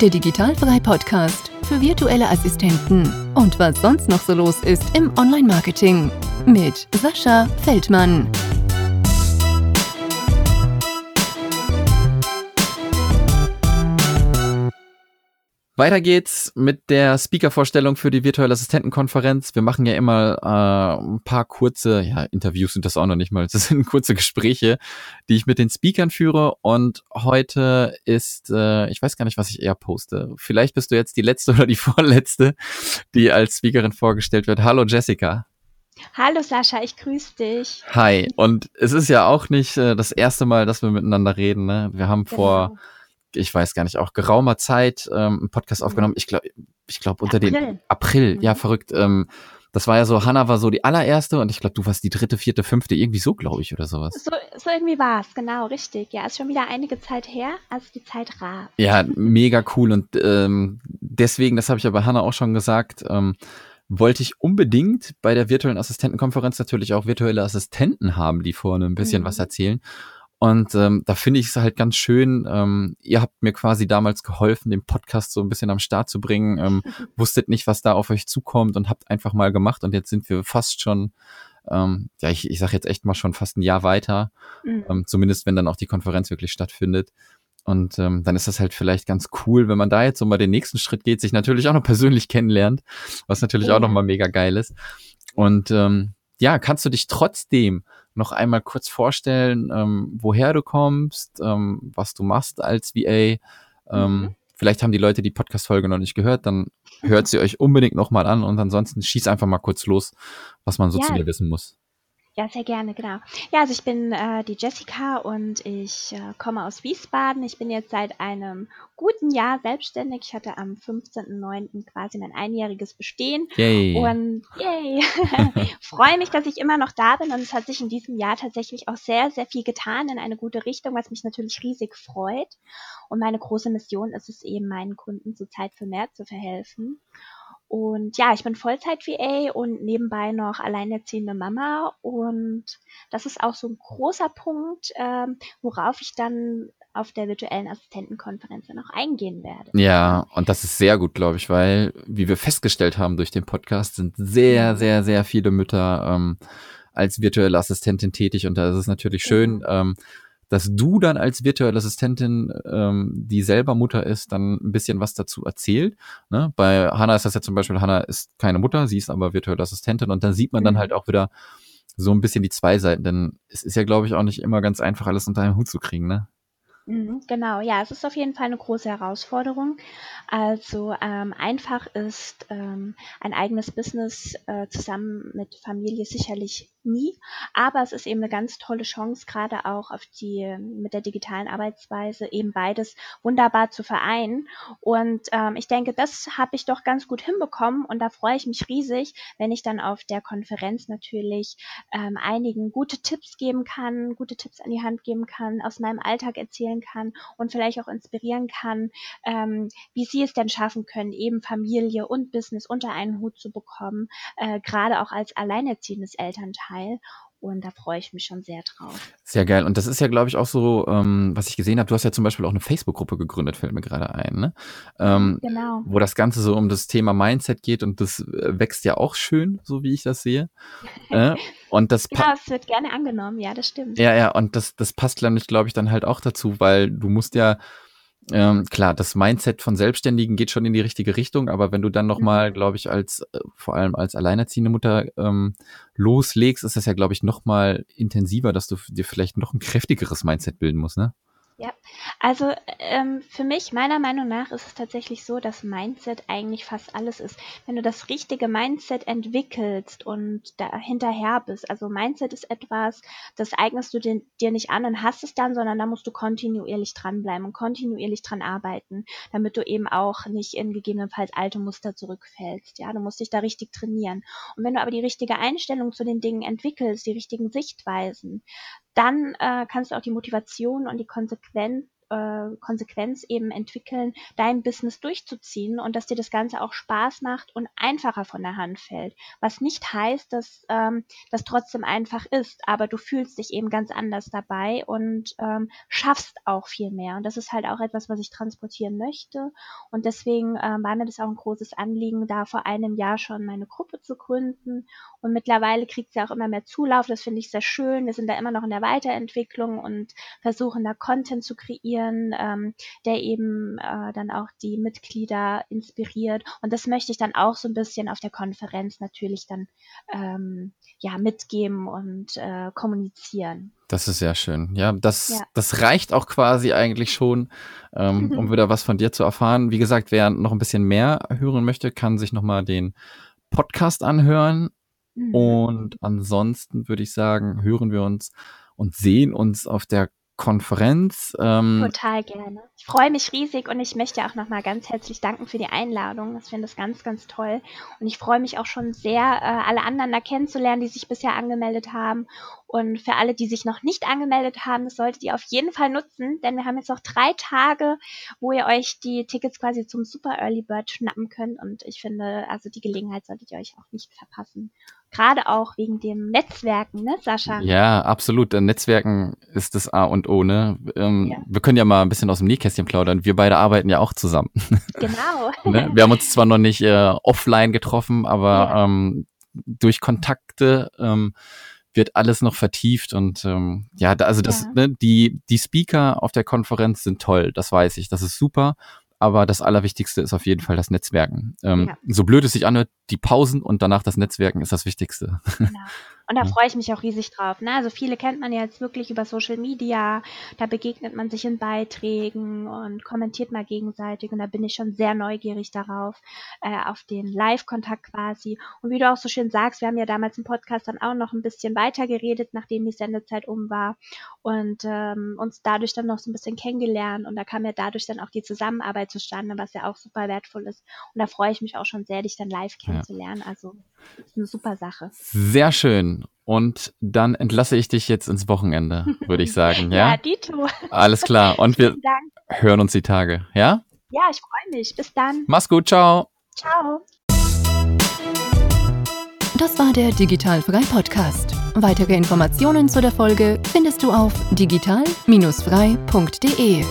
der Digitalfrei Podcast für virtuelle Assistenten und was sonst noch so los ist im Online-Marketing mit Sascha Feldmann. Weiter geht's mit der Speaker-Vorstellung für die virtuelle Assistentenkonferenz. Wir machen ja immer äh, ein paar kurze, ja, Interviews sind das auch noch nicht mal, das sind kurze Gespräche, die ich mit den Speakern führe. Und heute ist, äh, ich weiß gar nicht, was ich eher poste. Vielleicht bist du jetzt die letzte oder die vorletzte, die als Speakerin vorgestellt wird. Hallo Jessica. Hallo Sascha, ich grüße dich. Hi. Und es ist ja auch nicht äh, das erste Mal, dass wir miteinander reden. Ne? Wir haben genau. vor ich weiß gar nicht, auch geraumer Zeit ähm, einen Podcast mhm. aufgenommen. Ich glaube, ich glaube unter April. den April, mhm. ja, verrückt. Ähm, das war ja so, Hannah war so die allererste und ich glaube, du warst die dritte, vierte, fünfte, irgendwie so, glaube ich, oder sowas. So, so irgendwie war es, genau, richtig. Ja, ist schon wieder einige Zeit her, also die Zeit rar. Ja, mega cool und ähm, deswegen, das habe ich ja bei Hannah auch schon gesagt, ähm, wollte ich unbedingt bei der virtuellen Assistentenkonferenz natürlich auch virtuelle Assistenten haben, die vorne ein bisschen mhm. was erzählen. Und ähm, da finde ich es halt ganz schön. Ähm, ihr habt mir quasi damals geholfen, den Podcast so ein bisschen am Start zu bringen. Ähm, wusstet nicht, was da auf euch zukommt und habt einfach mal gemacht. Und jetzt sind wir fast schon, ähm, ja, ich, ich sage jetzt echt mal schon fast ein Jahr weiter. Mhm. Ähm, zumindest wenn dann auch die Konferenz wirklich stattfindet. Und ähm, dann ist das halt vielleicht ganz cool, wenn man da jetzt so mal den nächsten Schritt geht, sich natürlich auch noch persönlich kennenlernt, was natürlich ja. auch nochmal mega geil ist. Und ähm, ja, kannst du dich trotzdem noch einmal kurz vorstellen, ähm, woher du kommst, ähm, was du machst als VA. Ähm, mhm. Vielleicht haben die Leute die Podcast-Folge noch nicht gehört, dann hört sie euch unbedingt nochmal an und ansonsten schieß einfach mal kurz los, was man so ja. zu dir wissen muss. Ja, sehr gerne, genau. Ja, also ich bin äh, die Jessica und ich äh, komme aus Wiesbaden. Ich bin jetzt seit einem guten Jahr selbstständig. Ich hatte am 15.09. quasi mein einjähriges Bestehen. Yay. Und yay, freue mich, dass ich immer noch da bin und es hat sich in diesem Jahr tatsächlich auch sehr, sehr viel getan in eine gute Richtung, was mich natürlich riesig freut. Und meine große Mission ist es eben, meinen Kunden zur Zeit für mehr zu verhelfen. Und ja, ich bin Vollzeit-VA und nebenbei noch alleinerziehende Mama. Und das ist auch so ein großer Punkt, ähm, worauf ich dann auf der virtuellen Assistentenkonferenz noch eingehen werde. Ja, und das ist sehr gut, glaube ich, weil, wie wir festgestellt haben durch den Podcast, sind sehr, sehr, sehr viele Mütter ähm, als virtuelle Assistentin tätig. Und da ist es natürlich schön, ja. ähm, dass du dann als virtuelle Assistentin, ähm, die selber Mutter ist, dann ein bisschen was dazu erzählt. Ne? Bei Hannah ist das ja zum Beispiel, Hannah ist keine Mutter, sie ist aber virtuelle Assistentin und dann sieht man dann mhm. halt auch wieder so ein bisschen die zwei Seiten, denn es ist ja, glaube ich, auch nicht immer ganz einfach, alles unter einen Hut zu kriegen, ne? Mhm, genau, ja, es ist auf jeden Fall eine große Herausforderung. Also ähm, einfach ist ähm, ein eigenes Business äh, zusammen mit Familie sicherlich nie, aber es ist eben eine ganz tolle Chance, gerade auch auf die mit der digitalen Arbeitsweise eben beides wunderbar zu vereinen. Und ähm, ich denke, das habe ich doch ganz gut hinbekommen und da freue ich mich riesig, wenn ich dann auf der Konferenz natürlich ähm, einigen gute Tipps geben kann, gute Tipps an die Hand geben kann, aus meinem Alltag erzählen kann und vielleicht auch inspirieren kann, ähm, wie sie es denn schaffen können, eben Familie und Business unter einen Hut zu bekommen, äh, gerade auch als alleinerziehendes Elternteil. Und da freue ich mich schon sehr drauf. Sehr geil. Und das ist ja, glaube ich, auch so, ähm, was ich gesehen habe. Du hast ja zum Beispiel auch eine Facebook-Gruppe gegründet, fällt mir gerade ein, ne? Ähm, genau. Wo das Ganze so um das Thema Mindset geht und das äh, wächst ja auch schön, so wie ich das sehe. äh, und das ja, es wird gerne angenommen, ja, das stimmt. Ja, ja, und das, das passt, glaube ich, dann halt auch dazu, weil du musst ja ähm, klar, das Mindset von Selbstständigen geht schon in die richtige Richtung, aber wenn du dann nochmal, mhm. glaube ich, als äh, vor allem als alleinerziehende Mutter ähm, loslegst, ist das ja, glaube ich, nochmal intensiver, dass du dir vielleicht noch ein kräftigeres Mindset bilden musst, ne? Ja, also ähm, für mich, meiner Meinung nach, ist es tatsächlich so, dass Mindset eigentlich fast alles ist. Wenn du das richtige Mindset entwickelst und da hinterher bist, also Mindset ist etwas, das eignest du dir, dir nicht an und hast es dann, sondern da musst du kontinuierlich dranbleiben und kontinuierlich dran arbeiten, damit du eben auch nicht in gegebenenfalls alte Muster zurückfällst. Ja, du musst dich da richtig trainieren. Und wenn du aber die richtige Einstellung zu den Dingen entwickelst, die richtigen Sichtweisen, dann äh, kannst du auch die Motivation und die Konsequenz äh, Konsequenz eben entwickeln, dein Business durchzuziehen und dass dir das Ganze auch Spaß macht und einfacher von der Hand fällt. Was nicht heißt, dass ähm, das trotzdem einfach ist, aber du fühlst dich eben ganz anders dabei und ähm, schaffst auch viel mehr. Und das ist halt auch etwas, was ich transportieren möchte. Und deswegen ähm, war mir das auch ein großes Anliegen, da vor einem Jahr schon meine Gruppe zu gründen. Und mittlerweile kriegt sie auch immer mehr Zulauf. Das finde ich sehr schön. Wir sind da immer noch in der Weiterentwicklung und versuchen da Content zu kreieren, ähm, der eben äh, dann auch die Mitglieder inspiriert. Und das möchte ich dann auch so ein bisschen auf der Konferenz natürlich dann ähm, ja mitgeben und äh, kommunizieren. Das ist sehr schön. Ja, das, ja. das reicht auch quasi eigentlich schon, ähm, um wieder was von dir zu erfahren. Wie gesagt, wer noch ein bisschen mehr hören möchte, kann sich nochmal den Podcast anhören. Mhm. Und ansonsten würde ich sagen, hören wir uns und sehen uns auf der Konferenz. Ähm, Total gerne. Ich freue mich riesig und ich möchte auch nochmal ganz herzlich danken für die Einladung. Ich finde das ganz, ganz toll. Und ich freue mich auch schon sehr, äh, alle anderen da kennenzulernen, die sich bisher angemeldet haben. Und für alle, die sich noch nicht angemeldet haben, das solltet ihr auf jeden Fall nutzen, denn wir haben jetzt noch drei Tage, wo ihr euch die Tickets quasi zum Super Early Bird schnappen könnt. Und ich finde, also die Gelegenheit solltet ihr euch auch nicht verpassen. Gerade auch wegen dem Netzwerken, ne, Sascha? Ja, absolut. Netzwerken ist das A und O, ne? Ähm, ja. Wir können ja mal ein bisschen aus dem Nähkästchen plaudern. Wir beide arbeiten ja auch zusammen. Genau. ne? Wir haben uns zwar noch nicht äh, offline getroffen, aber ja. ähm, durch Kontakte ähm, wird alles noch vertieft und ähm, ja, also das, ja. ne, die, die Speaker auf der Konferenz sind toll, das weiß ich, das ist super aber das Allerwichtigste ist auf jeden Fall das Netzwerken. Ähm, ja. So blöd es sich anhört, die Pausen und danach das Netzwerken ist das Wichtigste. Genau. Und da freue ich mich auch riesig drauf. Ne? Also viele kennt man ja jetzt wirklich über Social Media. Da begegnet man sich in Beiträgen und kommentiert mal gegenseitig. Und da bin ich schon sehr neugierig darauf, äh, auf den Live-Kontakt quasi. Und wie du auch so schön sagst, wir haben ja damals im Podcast dann auch noch ein bisschen weiter geredet, nachdem die Sendezeit um war. Und ähm, uns dadurch dann noch so ein bisschen kennengelernt. Und da kam ja dadurch dann auch die Zusammenarbeit zustande, was ja auch super wertvoll ist. Und da freue ich mich auch schon sehr, dich dann live kennenzulernen. Ja. Also eine super Sache. Sehr schön. Und dann entlasse ich dich jetzt ins Wochenende, würde ich sagen. Ja, ja Dito. Alles klar. Und wir hören uns die Tage. Ja? Ja, ich freue mich. Bis dann. Mach's gut. Ciao. Ciao. Das war der Digitalfrei Podcast. Weitere Informationen zu der Folge findest du auf digital-frei.de.